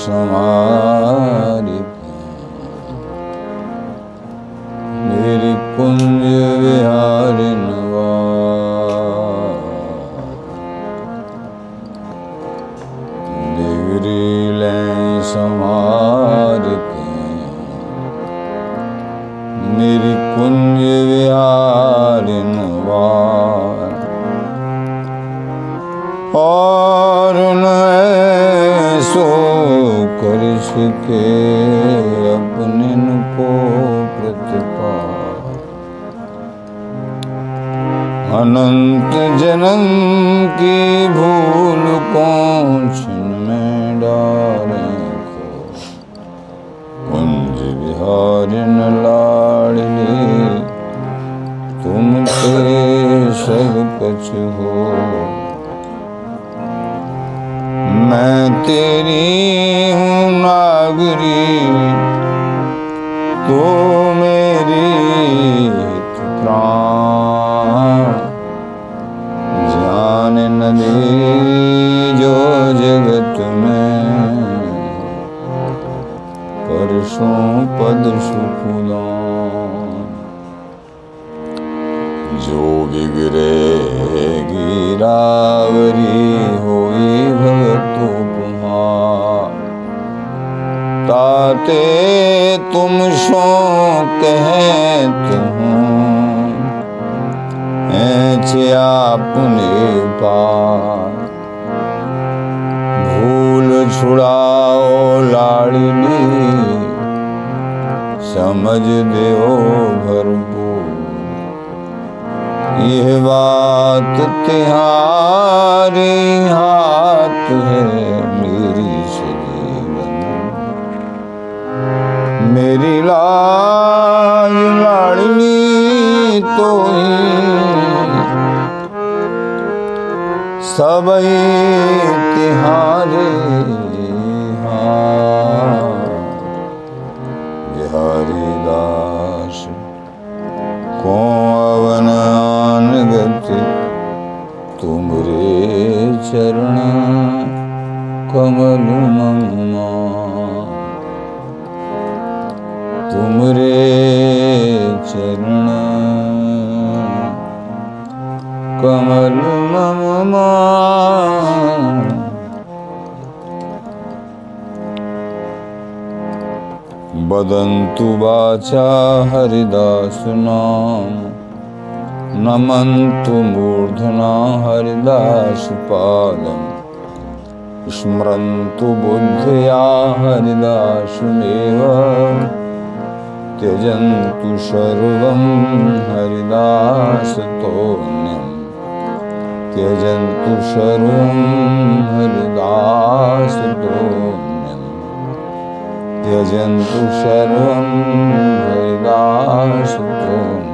Shamari गिरावरी होई भगतो कुमार ताते तुम सो कहत आपने पार। भूल छुड़ाओ लाड़ली समझ देओ भरपूर बात तिहारी हाथ है मेरी सजीवन मेरी लाज लाड़नी तो ही सब तिहारे चरण कमल ममा। तुमरे चरण कमल ममा। वदन्तु वाचा हरिदास नाम नमन्तु मूर्धना हरिदास पादम् स्मरन्तु बुद्ध्या हरिदासमेव। त्यजन्तु सर्वं हरिदासतोन्यम्। त्यजन्तु सर्वं हरिदासतोन्यम्। त्यजन्तु सर्वं हरिदासतोन्यम्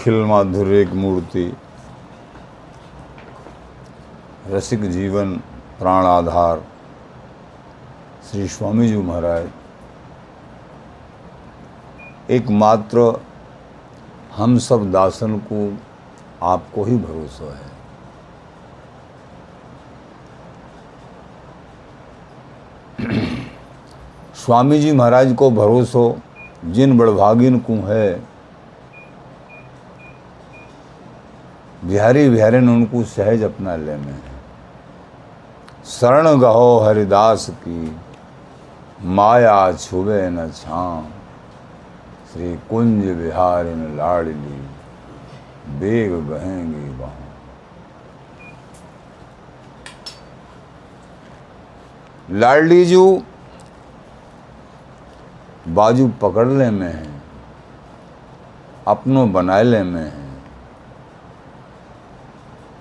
अखिल माधुर्य एक मूर्ति। रसिक जीवन प्राण आधार। श्री स्वामी जी महाराज। एकमात्र हम सब दासन को आपको ही भरोसा है। स्वामी जी महाराज को भरोसो जिन बड़भागिन को है बिहारी बिहारी ने उनको सहज अपना ले में। शरण गहो हरिदास की, माया छुबे न छाम। श्री कुंज बिहारिन लाडली बेग बहेंगी बाहों। लाडली जू, बाजू पकड़ ले में है, अपनों बनाए ले में है।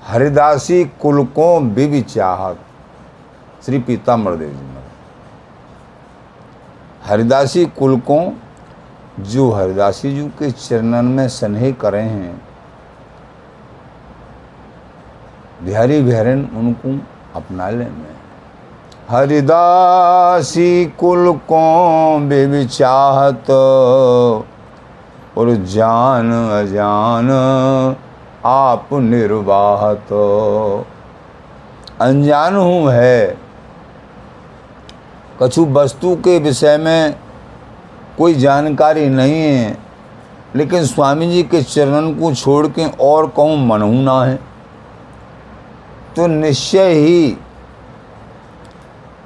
हरिदासी कुल को बिबि चाहत श्री पीताम्बर देव जी महाराज। हरिदासी कुल को जो हरिदासी जी के चरणन में स्नेह करे हैं, बिहारी बिहारिन उनको अपना ले में। हरिदासी कुल को बेबी चाहत और जान अजान आप निर्वाह तो अनजान हूँ है। कछु वस्तु के विषय में कोई जानकारी नहीं है, लेकिन स्वामी जी के चरण को छोड़ के और कहूँ मनहू ना है। तो निश्चय ही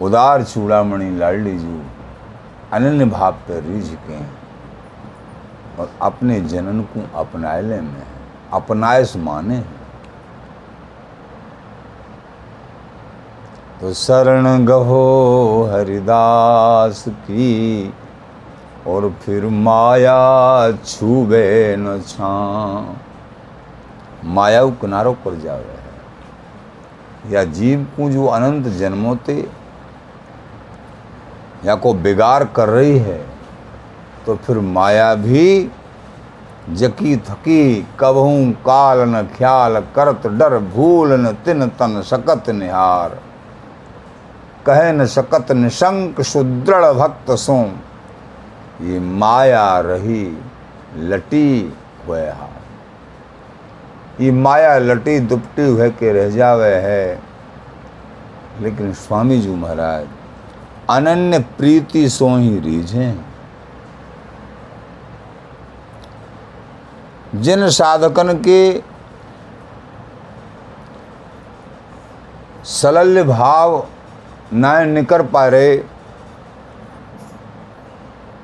उदार चूड़ामणि लाडली जू अनन्य भाव पर रिझ के और अपने जनन को अपनाए में। अपनाए माने। तो शरण गहो हरिदास की, और फिर माया छूबे न छा। माया किनारों पर जावे है। या जीव को जो अनंत जन्मों ते या को बिगाड़ कर रही है तो फिर माया भी जकी थकी कबहू काल न ख्याल करत डर भूल न तिन तन सकत निहार। कह न सकत निशंक सुदृढ़ भक्त सो ये माया रही लटी हुए हाथ ये माया लटी दुपटी हुए के रह जावे है। लेकिन स्वामी जी महाराज, अनन्य प्रीति सो ही रीझें। जिन साधकन के सलल्य भाव न निकर पा रहे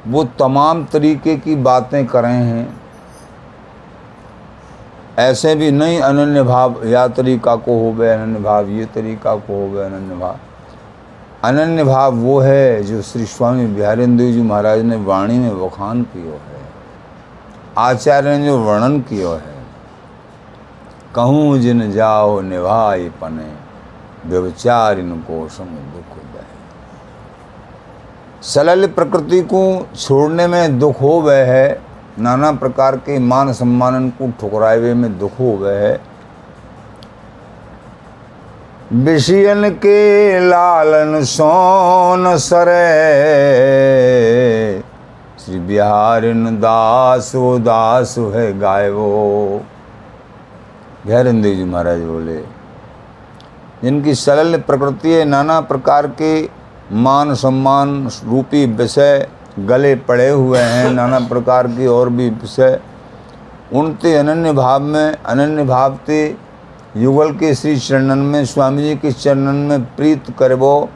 वो तमाम तरीके की बातें कर रहे हैं। ऐसे भी नहीं अनन्य भाव, या तरीका को हो गए अनन्य भाव, ये तरीका को हो गए अनन्य भाव। अनन्य भाव वो है जो श्री स्वामी बिहारेंद्र जी महाराज ने वाणी में बखान किया है। आचार्य ने जो वर्णन किया है, कहूँ जिन जाओ निभाई पने, व्यवचार इनको संग दुख दे। सलल प्रकृति को छोड़ने में दुख हो गए है, नाना प्रकार के मान सम्मान को ठुकराए में दुख हो गए है। विषयन के लालन सोन सरे श्री बिहारिन दास वो दास है गायवो बिहारिंदेव जी महाराज बोले, जिनकी सरल प्रकृति नाना प्रकार के मान सम्मान रूपी विषय गले पड़े हुए हैं, नाना प्रकार के और भी विषय। उनते अनन्य भाव में, अनन्य भाव ते युगल के श्री चरणन में, स्वामी जी के चरणन में प्रीत करबो।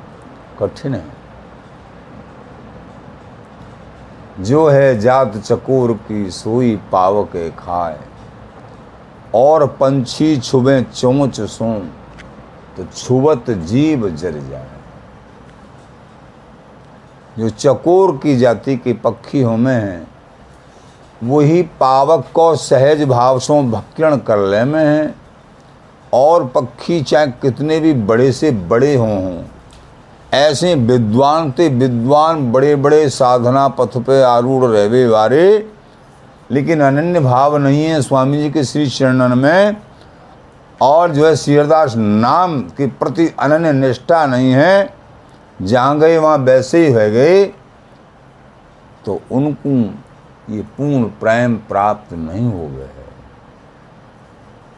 कठिन है। जो है जात चकोर की सोई पावक खाए। और पंछी छुबे चोंच सो तो छुबत जीव जर जाए। जो चकोर की जाति के पक्षी होमे हैं, वही पावक को सहज भाव सो भक्षण कर ले में हैं। और पक्षी चाहे कितने भी बड़े से बड़े हों हों ऐसे विद्वान थे विद्वान बड़े बड़े साधना पथ पे आरूढ़ रहवे वारे। लेकिन अनन्य भाव नहीं है स्वामी जी के श्री चरणन में। और जो है सिरदास नाम के प्रति अनन्य निष्ठा नहीं है। जहाँ गए, वहाँ वैसे ही रह गए। तो उनको ये पूर्ण प्रेम प्राप्त नहीं हो गए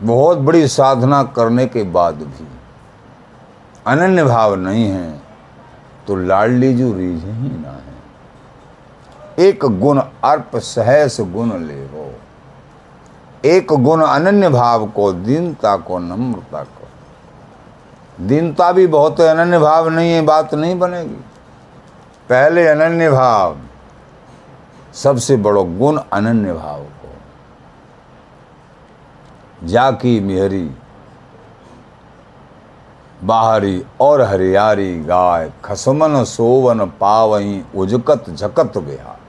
बहुत बड़ी साधना करने के बाद भी अनन्य भाव नहीं है। तो लाडली जो रीझ ही ना है। एक गुण अर्प सहस गुण ले हो। एक गुण अनन्य भाव को, दीनता को, नम्रता को। दीनता भी बहुत अनन्य भाव नहीं है, बात नहीं बनेगी। पहले अनन्य भाव, सबसे बड़ो गुण अनन्य भाव को। जाकी मिहरी बाहरी और हरियारी गाय खसमन सोवन पावई उजकत झकत बिहार।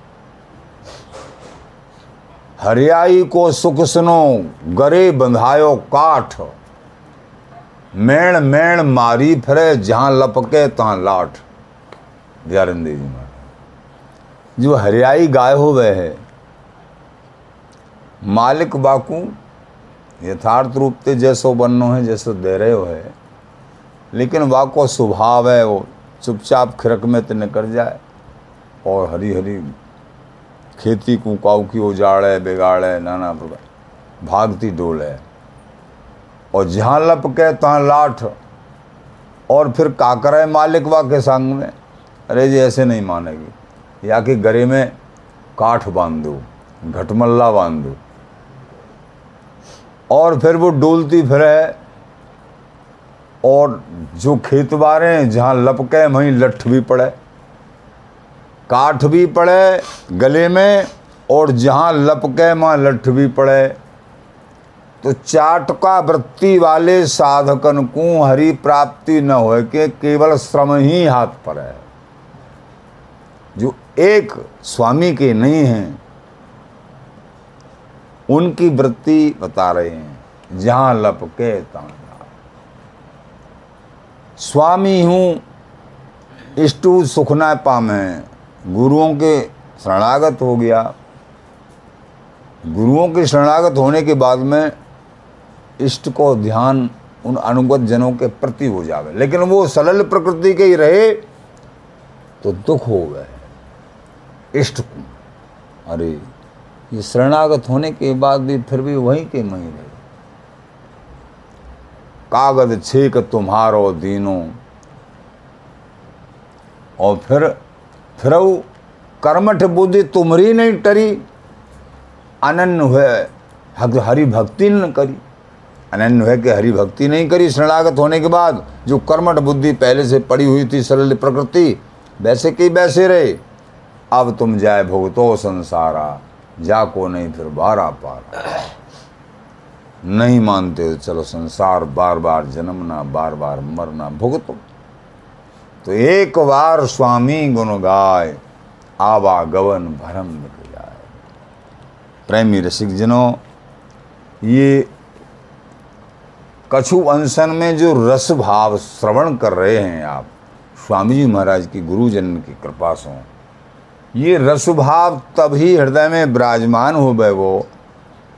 हरियाई को सुख सुनो, गरे बंधायो काठ। मेण मेण मारी फिरे, जहाँ लपके तहां लाठ। दयानंद जी जो हरियाई गाय हो वह है, मालिक बाकू यथार्थ रूप से जैसो बनो है, जैसो दे रहे हो है लेकिन वाको स्वभाव है वो। चुपचाप खिरक में तो निकल जाए और हरी हरी खेती को काऊ की उजाड़े, बिगाड़े, नाना प्रकार। भागती डोल है। और जहाँ लपके तहाँ लाठ। और फिर का करे मालिक वा के संग में। अरे जी, ऐसे नहीं मानेगी। या कि गरे में काठ बाँध दो घटमल्ला बाँध। दो और फिर वो डोलती फिरे और जो खेत बारे हैं, जहाँ लपके वहीं लठ भी पड़े। काठ भी पड़े गले में और जहाँ लपके वहाँ लठ भी पड़े। तो चाटका वृत्ति वाले साधकन को हरि प्राप्ति न हो के केवल श्रम ही हाथ पर है। जो एक स्वामी के नहीं हैं, उनकी वृत्ति बता रहे हैं, जहाँ लपके तहाँ स्वामी हूँ, इष्टु सुखना पामे गुरुओं के शरणागत हो गया। गुरुओं के शरणागत होने के बाद में इष्ट को ध्यान उन अनुगत जनों के प्रति हो जावे। लेकिन वो सरल प्रकृति के ही रहे तो दुख हो गए। इष्ट को। अरे, ये शरणागत होने के बाद भी फिर भी वहीं के वहीं रहे। कागज़ छेक तुम्हारो दीनो। और फिर फिर कर्मठ बुद्धि तुम्हारी नहीं टरी। अनन्य हुए हरि भक्ति न करी। अनन्य हुए कि हरि भक्ति नहीं करी, शरणागत होने के बाद जो कर्मठ बुद्धि पहले से पड़ी हुई थी सरल प्रकृति, वैसे की वैसे रहे। अब तुम जाए भुगतो संसारा जाको नहीं फिर बारा पारा। नहीं मानते हो, चलो संसार बार बार जन्मना बार बार मरना, भुगतो। तो एक बार स्वामी गुण गाय आवागवन भरम मिट जाए। प्रेमी रसिक जनों ये कछु अनशन में जो रस भाव श्रवण कर रहे हैं आप, स्वामी जी महाराज की गुरुजन की कृपा से, ये रस भाव तभी हृदय में विराजमान हो गए वो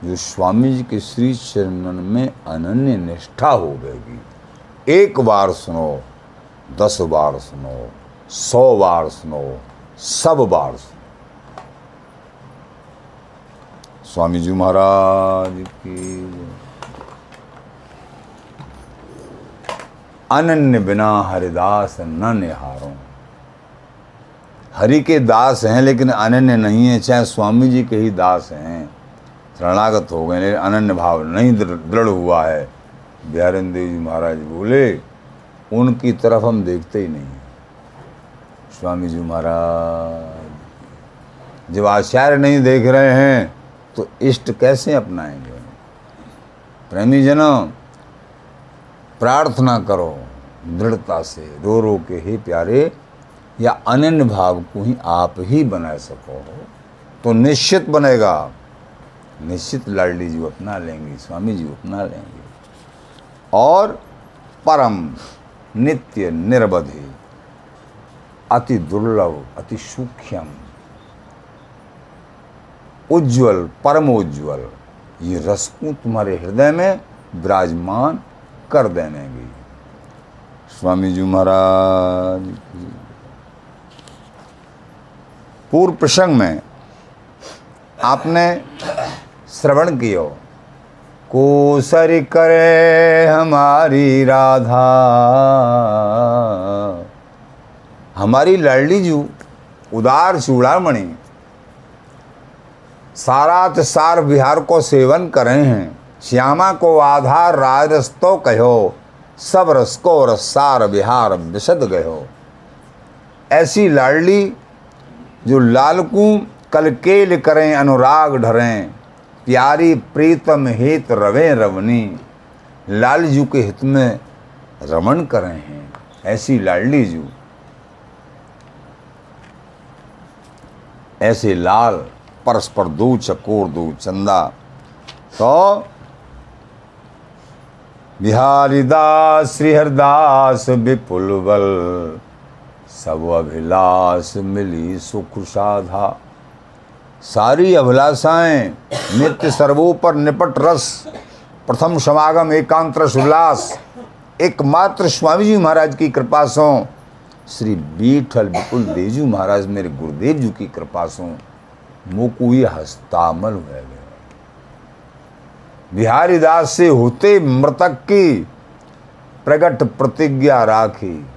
जो स्वामी जी के श्री चरणन में अनन्य निष्ठा हो गएगी। एक बार सुनो, दस बार सुनो, सौ बार सुनो, सब बार सुनो। स्वामी जी महाराज की अनन्य बिना हरिदास न निहारो। हरि के दास हैं, लेकिन अनन्य नहीं है, चाहे स्वामी जी के ही दास हैं। शरणागत हो गए लेकिन अनन्य भाव नहीं दृढ़ हुआ है। बिहारन देव जी महाराज बोले, उनकी तरफ़ हम देखते ही नहीं स्वामी जी महाराज, जब आचार्य नहीं देख रहे हैं तो इष्ट कैसे अपनाएँगे? प्रेमी जन, प्रार्थना करो, दृढ़ता से, रो रो के, ही प्यारे, या अनन्य भाव को ही आप ही बना सको तो निश्चित बनेगा निश्चित लाडली जी अपना लेंगे, स्वामी जी अपना लेंगे। और परम नित्य निर्बधि, अति दुर्लभ, अति सूक्ष्म, उज्जवल, परम उज्जवल, ये रस को तुम्हारे हृदय में विराजमान कर देनेगी स्वामी जी महाराज, पूर्व प्रसंग में आपने श्रवण किया। कोसर करे हमारी राधा। हमारी लड़ली जू, उदार चूड़ामणि। सारात सार बिहार को सेवन करे हैं। श्यामा को आधार राजरस तो कहो। सब रस को रसार बिहार विशद गयो ऐसी लाडली, जो लालकू कलकेल करें, अनुराग ढरें। प्यारी प्रीतम हित रवे रवनी लाल जू के हित में रमन करें हैं, ऐसी लाडली जू। ऐसे लाल, परस्पर दो चकोर दो चंदा तो बिहारी दास, श्रीहरदास विपुल बल सब अभिलाष मिली सुख साधा। सारी अभिलाषाएँ नित्य सर्वोपर निपट रस, प्रथम समागम एकांत रस उल्लास, एकमात्र स्वामी जी महाराज की कृपा सो। श्री बीठल विपुल देवजू महाराज मेरे गुरुदेव जी की कृपा सो। मोकु हस्तामल हो गए। बिहारी दास से होते मृतक की प्रगट प्रतिज्ञा राखी।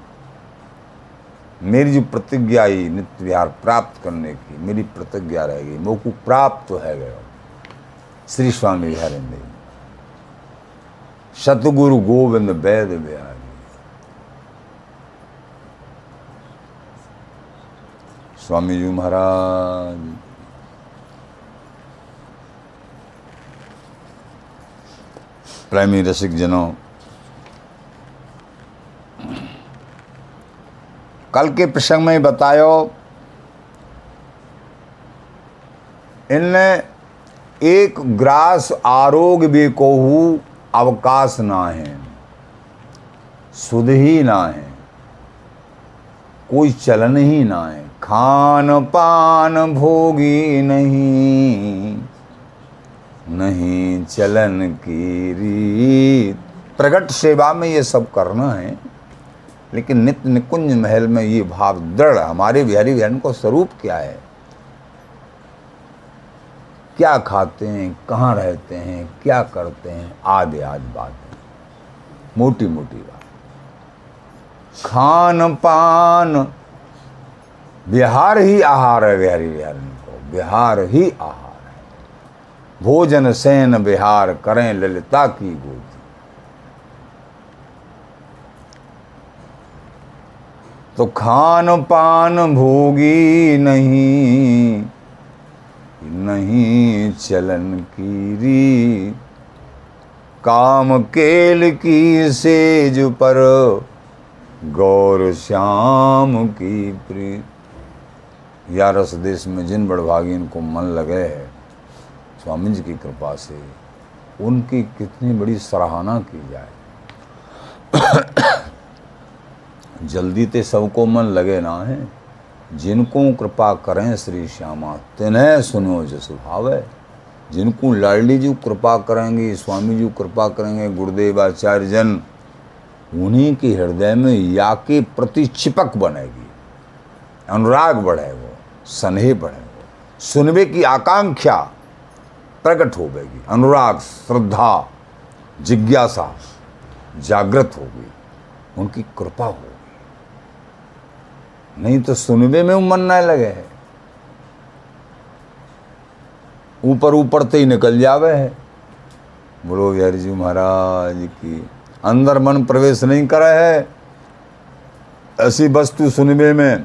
मेरी जो प्रतिज्ञा आई नित्य विहार प्राप्त करने की, मेरी प्रतिज्ञा रह गई। मोकु प्राप्त तो है गया। श्री स्वामी विहारेंद्र सतगुरु गोविंद वैद बिहारी। स्वामी जी महाराज। प्रेमी रसिक जनों कल के प्रसंग में बतायो, इनने एक ग्रास आरोग्य भी कोहू अवकाश ना है, सुध ही ना है, कोई चलन ही ना है, खान पान भोगी नहीं नहीं चलन की रीत। प्रगट सेवा में ये सब करना है। लेकिन नित्य निकुंज महल में ये भाव दृढ़ हमारे बिहारी बहन को स्वरूप क्या है? क्या खाते हैं? कहाँ रहते हैं? क्या करते हैं? आदि आदि बात मोटी मोटी बात। खान पान। बिहार ही आहार है बिहारी बिहारी को। बिहार ही आहार है। भोजन सेन बिहार करें ललिता की गोदी। तो खान पान भोगी नहीं नहीं चलन की री काम केल की सेज पर, गौर श्याम की प्रीत या रस देश में जिन बड़भागी इनको मन लगे है, स्वामी जी की कृपा से, उनकी कितनी बड़ी सराहना की जाए। जल्दी ते सबको मन लगे ना है। जिनको कृपा करें श्री श्यामा, तिन्हें सुनो जो स्वभाव है जिनको लाडली जी कृपा करेंगे, स्वामी जी कृपा करेंगे, गुरुदेव आचार्य जन, उन्हीं के हृदय में या के प्रति चिपक बनेगी। अनुराग बढ़े वो, स्नेह बढ़े वो सुनवे की आकांक्षा प्रकट हो गएगी अनुराग, श्रद्धा, जिज्ञासा जागृत होगी। उनकी कृपा होगी। नहीं तो सुनबे में मन न लगे। है ऊपर ऊपर तो ही निकल जावे। है बोलो बिहारी जी महाराज की अंदर मन प्रवेश नहीं करे है। ऐसी वस्तु सुनबे में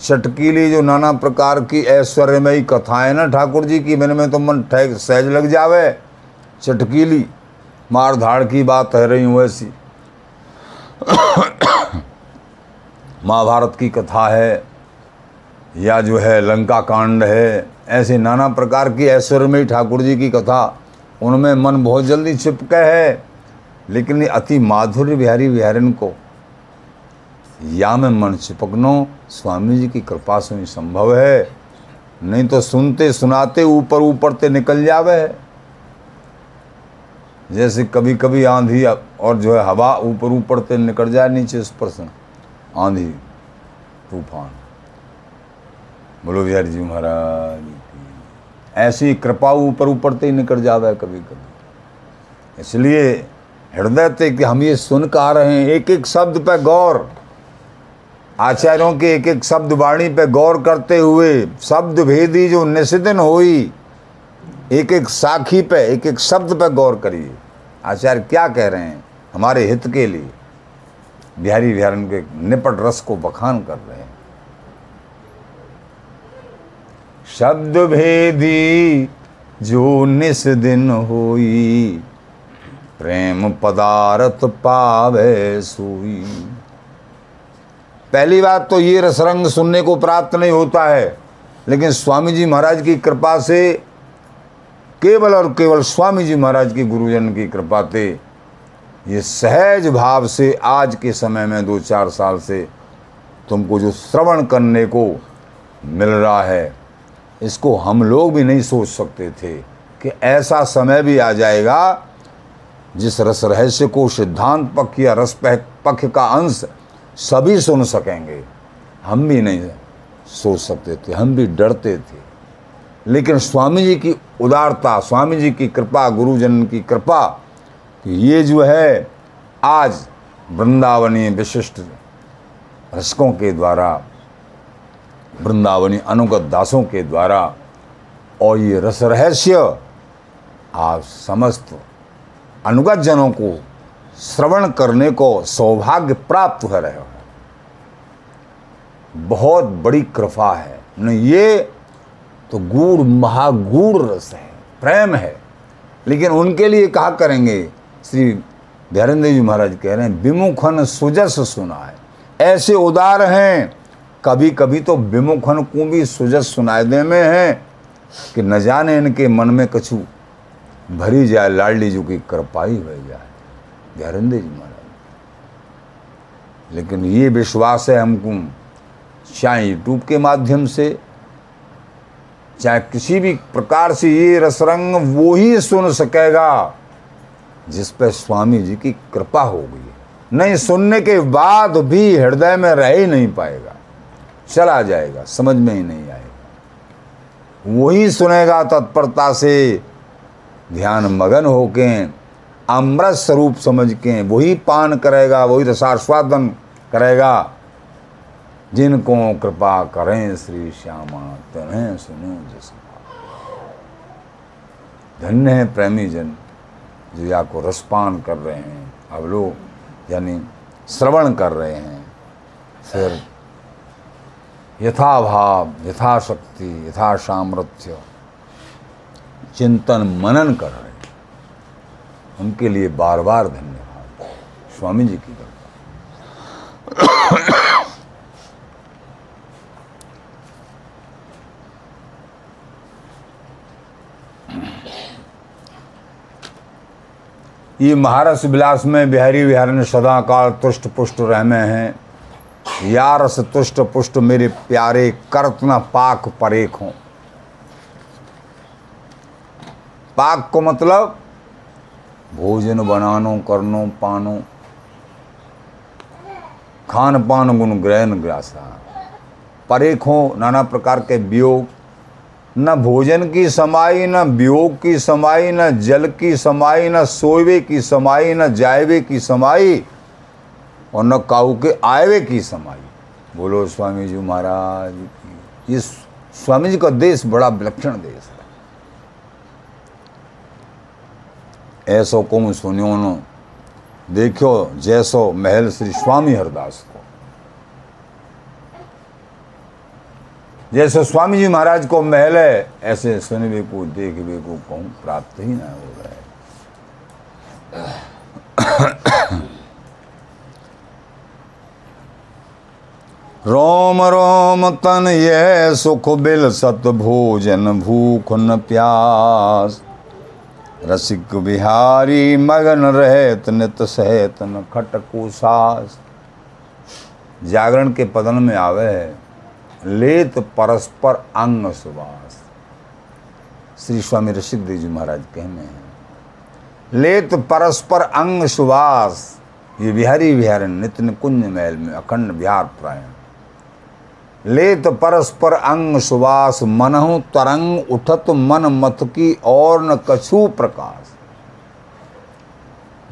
चटकीली जो नाना प्रकार की ऐश्वर्यमयी कथाएँ ना ठाकुर जी की, मैंने में तो मन ठहक सहज लग जावे। चटकीली मार धाड़ की बात है रही हूँ ऐसी। महाभारत की कथा है, या जो है लंका कांड है, ऐसे नाना प्रकार की ऐश्वर्यमयी ठाकुर जी की कथा, उनमें मन बहुत जल्दी चिपके है। लेकिन अति माधुर्य बिहारी बिहारिन को, या में मन चिपकनो, स्वामी जी की कृपा से ही संभव है। नहीं तो सुनते सुनाते ऊपर ऊपर ते निकल जावे। है जैसे कभी कभी आंधी और जो है हवा ऊपर ऊपर ते निकल जाए नीचे उस पर से आंधी, तूफ़ान। बोलो बिहारी जी महाराज, ऐसी कृपा ऊपर ऊपर ही निकल जावे कभी कभी। इसलिए हृदय ते कि हम ये सुन का रहे हैं एक एक शब्द पे गौर। आचार्यों के एक एक शब्द वाणी पे गौर करते हुए शब्द भेदी जो निषिदिन हुई एक एक साखी पे एक एक शब्द पे गौर करिए। आचार्य क्या कह रहे हैं हमारे हित के लिए? बिहारी बिहारन के निपट रस को बखान कर रहे हैं। शब्द भेदी जो निस दिन होई, प्रेम पदार्थ पावे सोई। पहली बात तो ये रसरंग सुनने को प्राप्त नहीं होता है, लेकिन स्वामी जी महाराज की कृपा से केवल और केवल स्वामी जी महाराज की गुरुजन की कृपा से ये सहज भाव से आज के समय में दो चार साल से तुमको जो श्रवण करने को मिल रहा है, इसको हम लोग भी नहीं सोच सकते थे कि ऐसा समय भी आ जाएगा जिस रस रहस्य को सिद्धांत पक्ष या रस पक्ष का अंश सभी सुन सकेंगे। हम भी नहीं सोच सकते थे, हम भी डरते थे। लेकिन स्वामी जी की उदारता, स्वामी जी की कृपा, गुरुजन की कृपा ये जो है, आज वृंदावनी विशिष्ट रसकों के द्वारा, वृंदावनी अनुगत दासों के द्वारा, और ये रस रहस्य आप समस्त अनुगत जनों को श्रवण करने को सौभाग्य प्राप्त हो रहे हो। बहुत बड़ी कृपा है। नहीं ये तो गूढ़, महागूढ़ रस है, प्रेम है। लेकिन उनके लिए कहा करेंगे श्री धैरेंद्र जी महाराज कह रहे हैं, विमुखन सुजस सुना है ऐसे उदार हैं कभी कभी तो विमुखन को भी सुजस सुनाए दे में है, कि न जाने इनके मन में कछु भरी जाए, लाडली जी की कृपाई हो जाए। धैरेंद्र जी महाराज। लेकिन ये विश्वास है हमको, चाहे यूट्यूब के माध्यम से, चाहे किसी भी प्रकार से ये रसरंग वो ही सुन सकेगा। जिस पर स्वामी जी की कृपा हो गई नहीं, सुनने के बाद भी हृदय में रह ही नहीं पाएगा। चला जाएगा, समझ में ही नहीं आएगा। वही सुनेगा तत्परता से, ध्यान मगन होके, अमृत स्वरूप समझ के, वही पान करेगा, वही रसास्वादन करेगा। जिनको कृपा करें श्री श्यामा तन्हें सुनो जस धन्य है प्रेमी जन जो या को रसपान कर रहे हैं अब लोग यानी श्रवण कर रहे हैं। फिर यथाभाव, यथाशक्ति यथा सामर्थ्य चिंतन मनन कर रहे हैं। उनके लिए बार बार धन्यवाद। स्वामी जी की कृपा। ये महारस विलास में बिहारी विहार सदा काल तुष्ट पुष्ट रहमे हैं। या रस तुष्ट पुष्ट मेरे प्यारे करतना पाक परेख हों। पाक को मतलब भोजन बनानो, करनो, पानो। खान पान गुण ग्रहण ग्रासा। परेख परेखों नाना प्रकार के वियोग। न भोजन की समाई, न वियोग की समाई, न जल की समाई, न सोवे की समाई, न जायवे की समाई और न काऊ के आयवे की समाई। बोलो स्वामी जी महाराज, ये स्वामी जी का देश बड़ा विलक्षण देश है। ऐसो कुम सुनियो न देखो जैसो महल श्री स्वामी हरदास को। जैसे स्वामी जी महाराज को महल है, ऐसे सुनवे को देखवे को कहूँ प्राप्त ही ना हो रहा है। रोम रोम, तन ये सुख बिल सत भोजन, भूख न प्यास। रसिक बिहारी मगन रहत, नित सहत न खटकु सास। जागरण के पदन में आवे है। लेत परस्पर अंग सुवास। श्री स्वामी ऋषिक देव जी महाराज कहने हैं, लेत परस्पर अंग सुवास, ये बिहारी विहार नित्य कुंज महल में अखंड बिहार प्रायण लेत परस्पर अंग सुवास, मनहु तरंग उठत मन मत की और न कछु प्रकाश।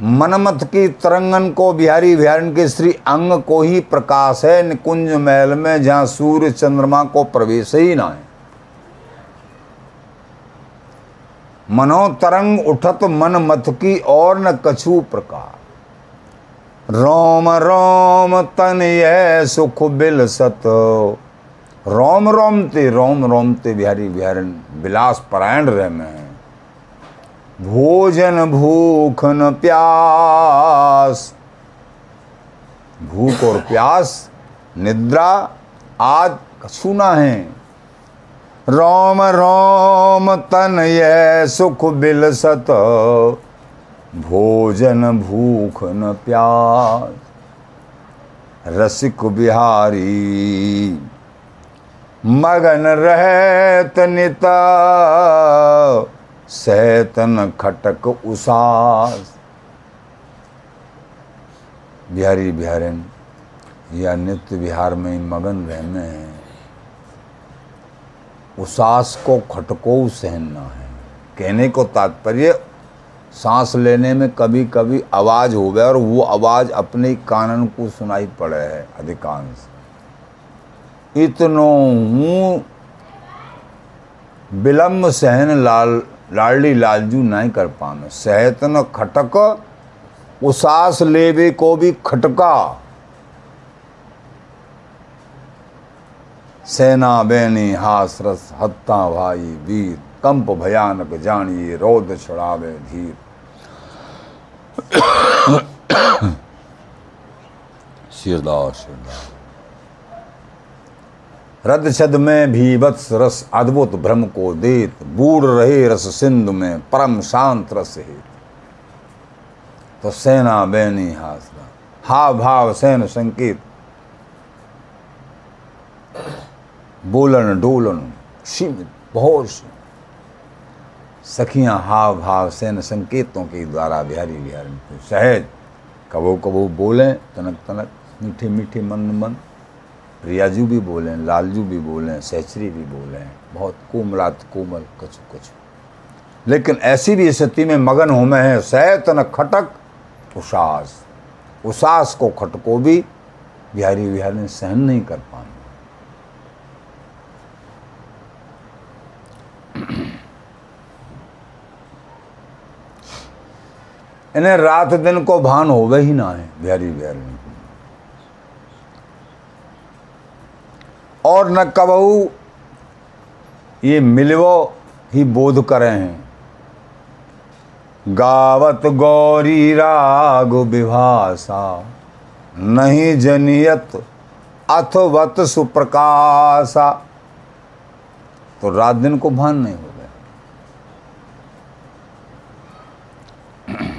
मनमत की तरंगन को बिहारी बिहारन के श्री अंग को ही प्रकाश है। निकुंज महल में जहाँ सूर्य चंद्रमा को प्रवेश ही ना है। मनो तरंग उठत मन मत की और न कछु प्रकार। रोम रोम, तन यह सुख बिल सत रोम रोम ते, रोम रोम ते बिहारी बिहारन विलास परायण रह में। भोजन भूख न प्यास। भूख और प्यास, निद्रा आज कछुना है। रोम रोम, तन ये सुख बिलसत। भोजन भूख न प्यास। रसिक बिहारी। मगन रहत निता। सहतन खटक उसास। बिहारी बिहारिन, या नित्य बिहार में मगन रहने हैं। उसास को खटको सहना है। कहने को तात्पर्य, सांस लेने में कभी कभी आवाज़ हो गया और वो आवाज़ अपने कानन को सुनाई पड़े है, अधिकांश। इतनो हूँ विलम्ब सहन लाल लाडली लालजू नहीं कर पामे सहत न खटक, उसास लेवे को भी खटका। सेना बैनी हास हत्ता भाई वीर। कंप भयानक जानिए रोद छड़ावे धीर। शिरदास शिरदास रद छद में भी वत्स रस अद्भुत भ्रम को देत, बूढ़ रहे रस सिंधु में परम शांत रस हेत। तो सेना बैनी हासना हाव भाव सैन संकेत। बोलन डोलन सीमित बहुत सखियाँ हाव भाव सैन संकेतों के द्वारा बिहारी बिहारी सहज, कबो कबो बोलें, तनक तनक, मीठे मीठे मन मन। रियाजू भी बोले, लालजू भी बोले, सहचरी भी बोले, बहुत कोमलात, कोमल, कछु कछु। लेकिन ऐसी भी स्थिति में मगन हो में है, सैतन खटक, उसास। उसास को खटको भी बिहारी बिहारी सहन नहीं कर पाए इन्हें रात दिन को भान होवे ही ना है बिहारी बिहारी और न कबहू। ये मिलवो ही बोध करे। हैं गावत गौरी राग विभाषा नहीं जनियत अथवत सुप्रकाशा। तो रात दिन को भान नहीं हो गया।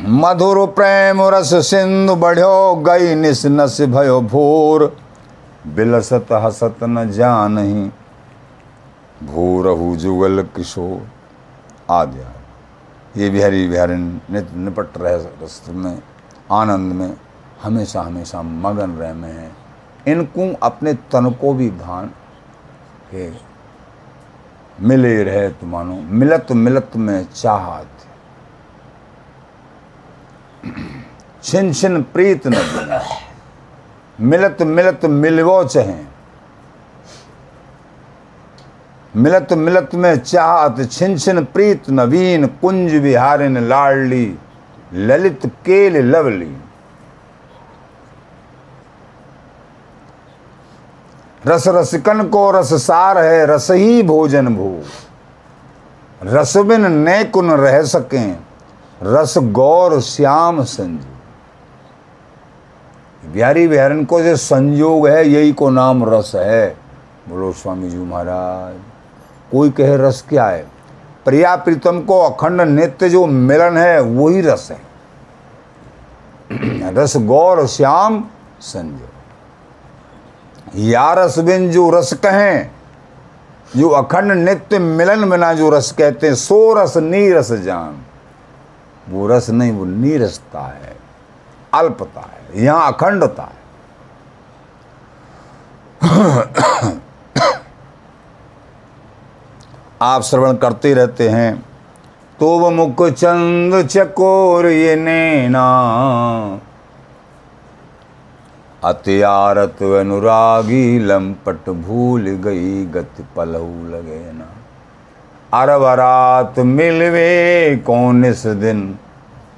मधुर प्रेम रस सिंधु बढ़ो, गई निस नस भयो भोर। बिलसत हसत न जान भूरहु जुगल किशोर। आदि ये बिहारी बिहारी नित निपट रहे में, आनंद में, हमेशा हमेशा मगन रह में है। इनको अपने तन को भी भान के मिले रहे तुमानो मिलत मिलत में चाहत। छिन छिन प्रीत न मिलत मिलत मिलवो चहे। मिलत मिलत में चाहत छिन छिन प्रीत नवीन कुंज विहारिन लाडली, ललित केल लवली। रस रसिकन को रस सार है, रस ही भोजन भू। रसबिन नैकुन रह सकें, रस गौर श्याम संजू। बिहारी बिहारन को जो संयोग है, यही को नाम रस है। बोलो, स्वामी जी महाराज, कोई कहे रस क्या है? प्रिया प्रीतम को अखंड नित्य जो मिलन है, वही रस है। रस गौर, श्याम संजय या रस बिन जो रस कहें, जो अखंड नित्य मिलन बिना जो रस कहते हैं, सो रस नीरस जान। वो रस नहीं, वो नीरसता है, अल्पता है। यहाँ अखंडता है। आप श्रवण करते रहते हैं तो वो मुख चंद चकोर ये नैना। अत्यारत अनुरागी लंपट भूल गई गति पलहू लगे ना। अरबरात मिलवे कौन इस दिन?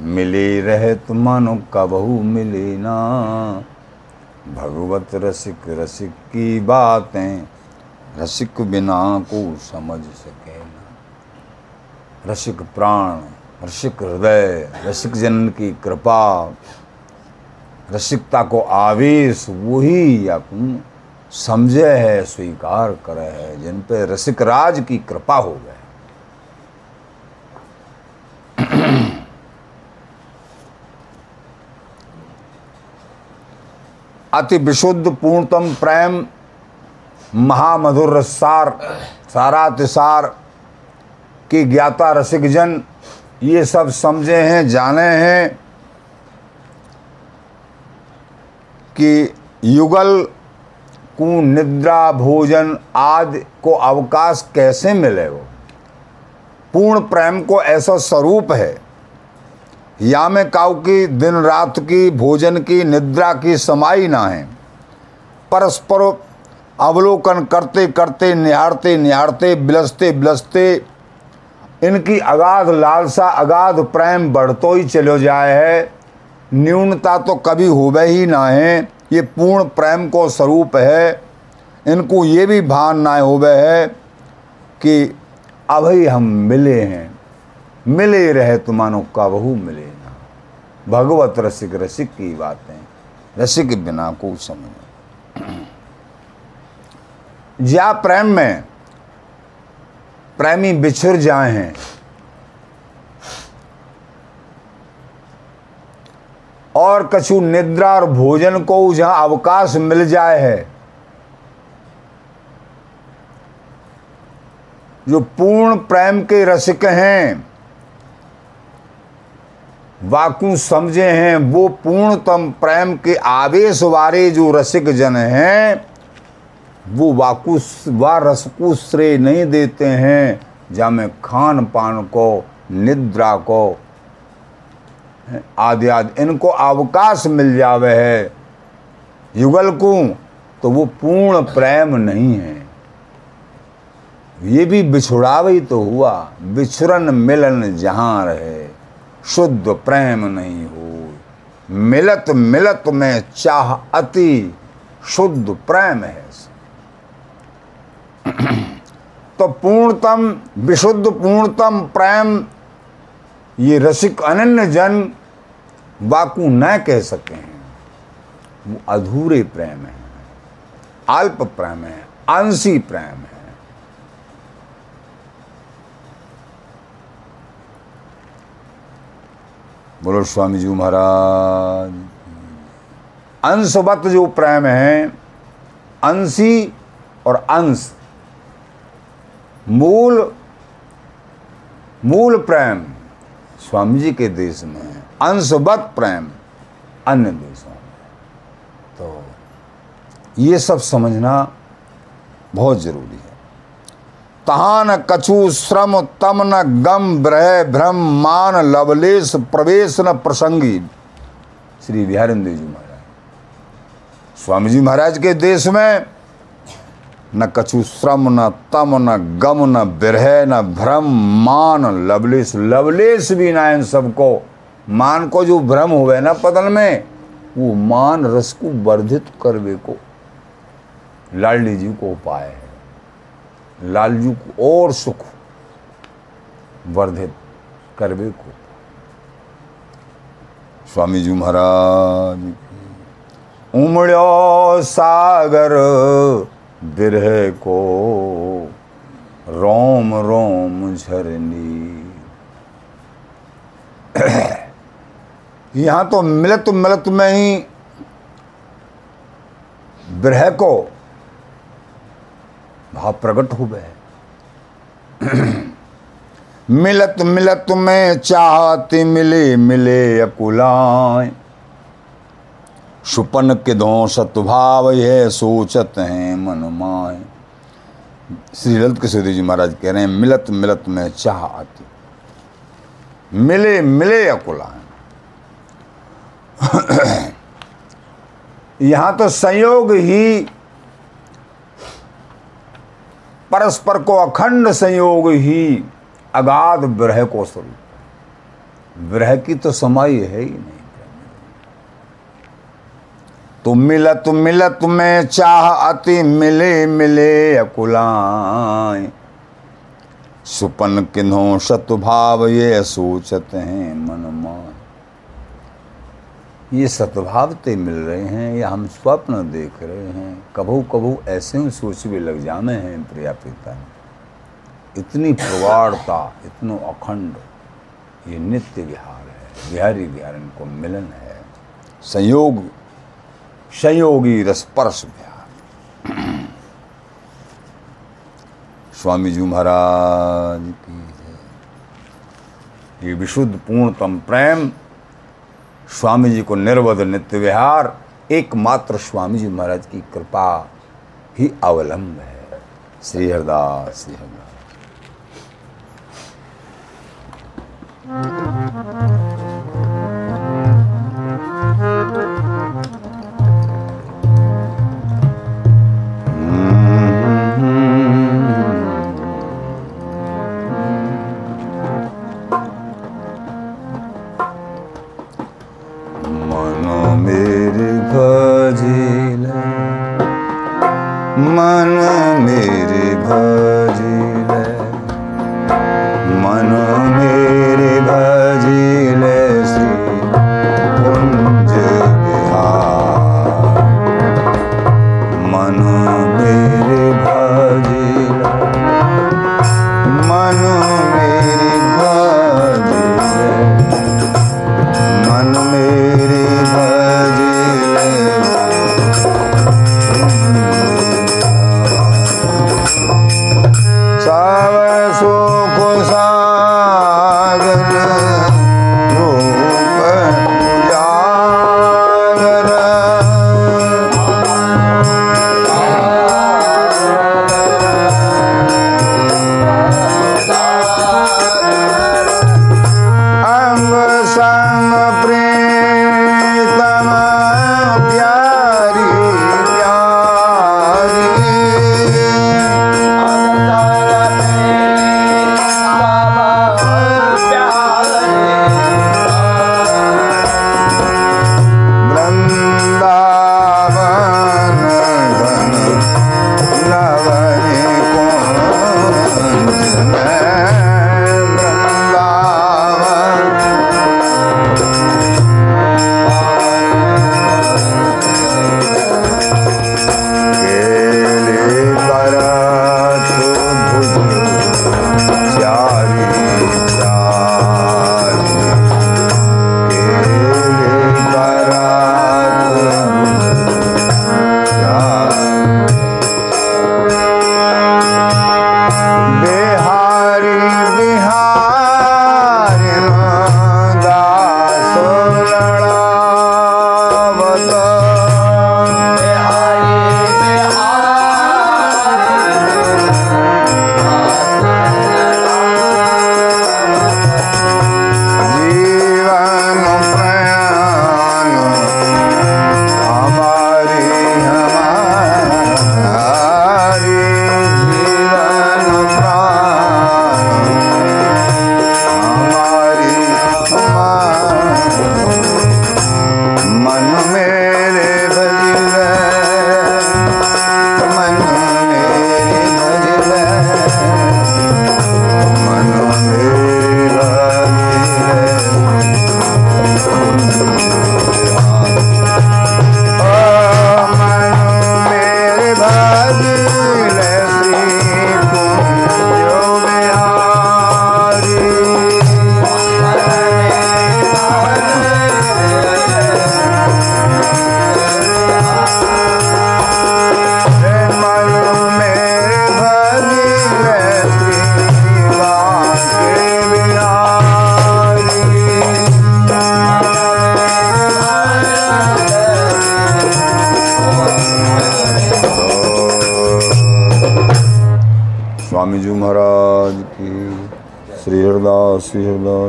मिली रहत मनो कबहू मिली ना। भगवत रसिक रसिक की बातें, रसिक बिना को समझ सके ना। रसिक प्राण, रसिक हृदय, रसिक जन की कृपा, रसिकता को आवेश वही या समझे है, स्वीकार करे है। जिन पे रसिक राज की कृपा हो गए। अति विशुद्ध पूर्णतम प्रेम महामधुर रसार सारातिसार की ज्ञाता रसिक जन ये सब समझे हैं, जाने हैं कि युगल को निद्रा भोजन आदि को अवकाश कैसे मिले वो? पूर्ण प्रेम को ऐसा स्वरूप है या में काउ की दिन रात की, भोजन की, निद्रा की समाई ना है। परस्पर अवलोकन करते करते, निहारते निहारते, बिलसते बिलसते, इनकी अगाध लालसा, अगाध प्रेम बढ़तो ही चलो जाए है। न्यूनता तो कभी होवे ही ना है। ये पूर्ण प्रेम को स्वरूप है। इनको ये भी भान ना होवे है कि अभी हम मिले हैं। मिले रहे तुमानो का बहु मिले ना। भगवत रसिक रसिक की बातें, रसिक बिना को समझ या प्रेम में प्रेमी बिछुर जाए हैं, और कछु निद्रा और भोजन को जहाँ अवकाश मिल जाए है, जो पूर्ण प्रेम के रसिक हैं वाकु समझे हैं, वो पूर्णतम प्रेम के आवेश वाले जो रसिक जन हैं, वो वाकु व रस को श्रेय नहीं देते हैं जहाँ में खान पान को, निद्रा को। आदि आदि, इनको अवकाश मिल जावे है। युगल को तो वो पूर्ण प्रेम नहीं है। ये भी बिछुड़ावे तो हुआ, बिछुरन मिलन जहाँ रहे। शुद्ध प्रेम नहीं हो मिलत मिलत में चाह अति, शुद्ध प्रेम है तो पूर्णतम, विशुद्ध पूर्णतम प्रेम, ये रसिक अनन्य जन वाकु न कह सके हैं। वो अधूरे प्रेम है, अल्प प्रेम है अंशी प्रेम है। बोलो स्वामी जी महाराज। अंश अंशवत जो प्रेम है, अंशी और अंश, मूल मूल प्रेम स्वामी जी के देश में है। अंशवत प्रेम अन्य देशों में तो ये सब समझना बहुत ज़रूरी है। तहा न कछु श्रम तम न गम ब्रह भ्रम मान लवलेश प्रवेश न प्रसंगी। श्री बिहारिंद्र जी महाराज। स्वामी जी महाराज के देश में न कछु श्रम, न तम, न गम, न बिरह, न भ्रम मान लवलेश लवलेश भी ना इन सबको। मान को जो भ्रम हुए ना पतन में, वो मान रस को वर्धित करवे को। लाडली जी को उपाय है। लालजू को और सुख वर्धित करवे को। स्वामी जी महाराज उमड़ो सागर बिरह को, रोम रोम झरनी। यहाँ तो मिलत मिलत में ही बिरह को भाव प्रकट हो गए मिलत मिलत में चाहती मिले मिले अकुलाए। सुपन के दो सतभाव यह सोचत हैं मन श्री ललित किशोरी जी महाराज कह रहे हैं, मिलत मिलत में चाह आती मिले मिले अकुलाए। यहाँ तो संयोग ही परस्पर को अखंड संयोग ही अगाध विरह को स्वरूप। विरह की तो समाई है ही नहीं। तो मिलत मिलत में चाह अति मिले मिले अकुलाए। सुपन किन्हों सतुभाव ये सोचत हैं मन मान ये सतभावते मिल रहे हैं, या हम स्वप्न देख रहे हैं। कभू कभू ऐसे सोच भी लग जामे हैं प्रिया पिता इतनी प्रवाड़ता इतनो अखंड, ये नित्य विहार है बिहारी विहार इनको मिलन है। संयोग, संयोगी रसपर्श विहार। स्वामी जी महाराज की ये विशुद्ध पूर्णतम प्रेम स्वामी जी को निर्वध नित्य विहार, एकमात्र स्वामी जी महाराज की कृपा ही अवलंब है। श्री हरदास श्री हरदास।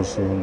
श्री